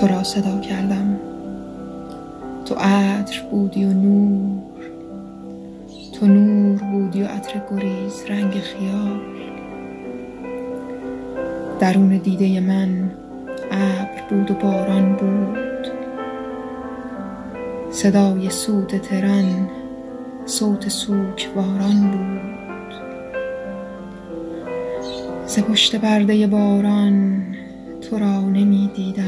تو را صدا کردم. تو عطر بودی و نور. تو نور بودی و عطر گریز رنگ خیال. درون دیده من ابر بود و باران بود. صدای سوت ترن صوت سوکواران بود. ز پشت پرده باران تو را نمی دیدم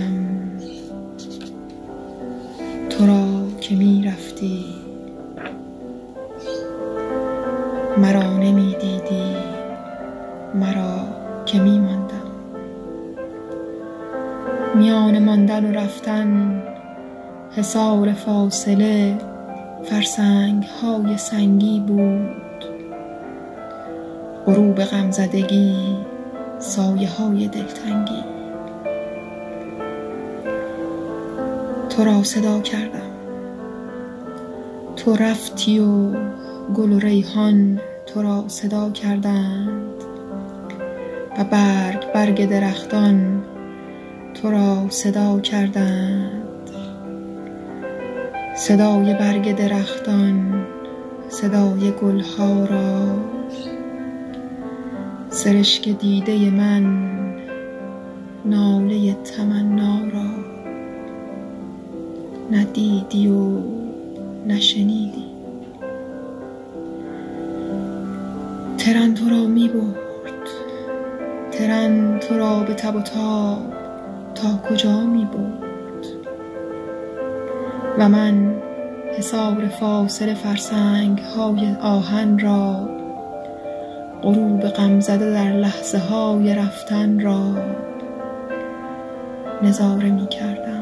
می رفتی مرا نمی دیدی مرا که می ماندم میان ماندن و رفتن حصار فاصله فرسنگ های سنگی بود. غروب غمزدگی سایه های دلتنگی. تو را صدا کردم. تو رفتی و گل و ریحان تو را صدا کردند و برگ برگ درختان تو را صدا کردند. صدای برگ درختان صدای گلها را. سرشک دیده من ناله تمنا را. ندیدی و نشنیدی. ترن تو را می برد. ترن تو را به تب و تاب تا کجا می برد؟ و من حصار فاصله فرسنگ های آهن را غروب غمزده در لحظه های رفتن را نظاره می کردم.